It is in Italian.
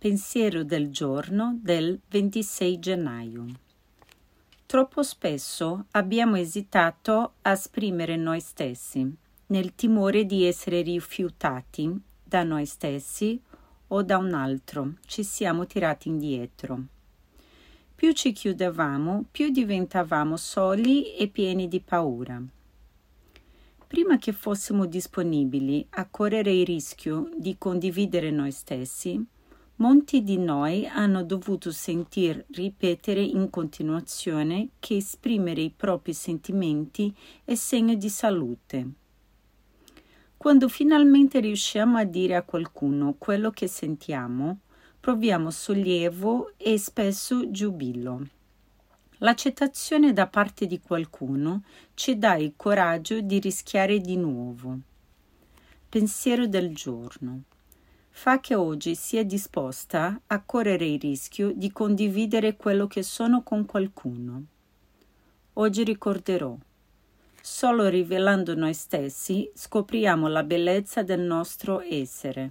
Pensiero del giorno del 26 gennaio. Troppo spesso abbiamo esitato a esprimere noi stessi, nel timore di essere rifiutati da noi stessi o da un altro, ci siamo tirati indietro. Più ci chiudevamo, più diventavamo soli e pieni di paura. Prima che fossimo disponibili a correre il rischio di condividere noi stessi, molti di noi hanno dovuto sentir ripetere in continuazione che esprimere i propri sentimenti è segno di salute. Quando finalmente riusciamo a dire a qualcuno quello che sentiamo, proviamo sollievo e spesso giubilo. L'accettazione da parte di qualcuno ci dà il coraggio di rischiare di nuovo. Pensiero del giorno. Fa che oggi sia disposta a correre il rischio di condividere quello che sono con qualcuno. Oggi ricorderò. Solo rivelando noi stessi scopriamo la bellezza del nostro essere.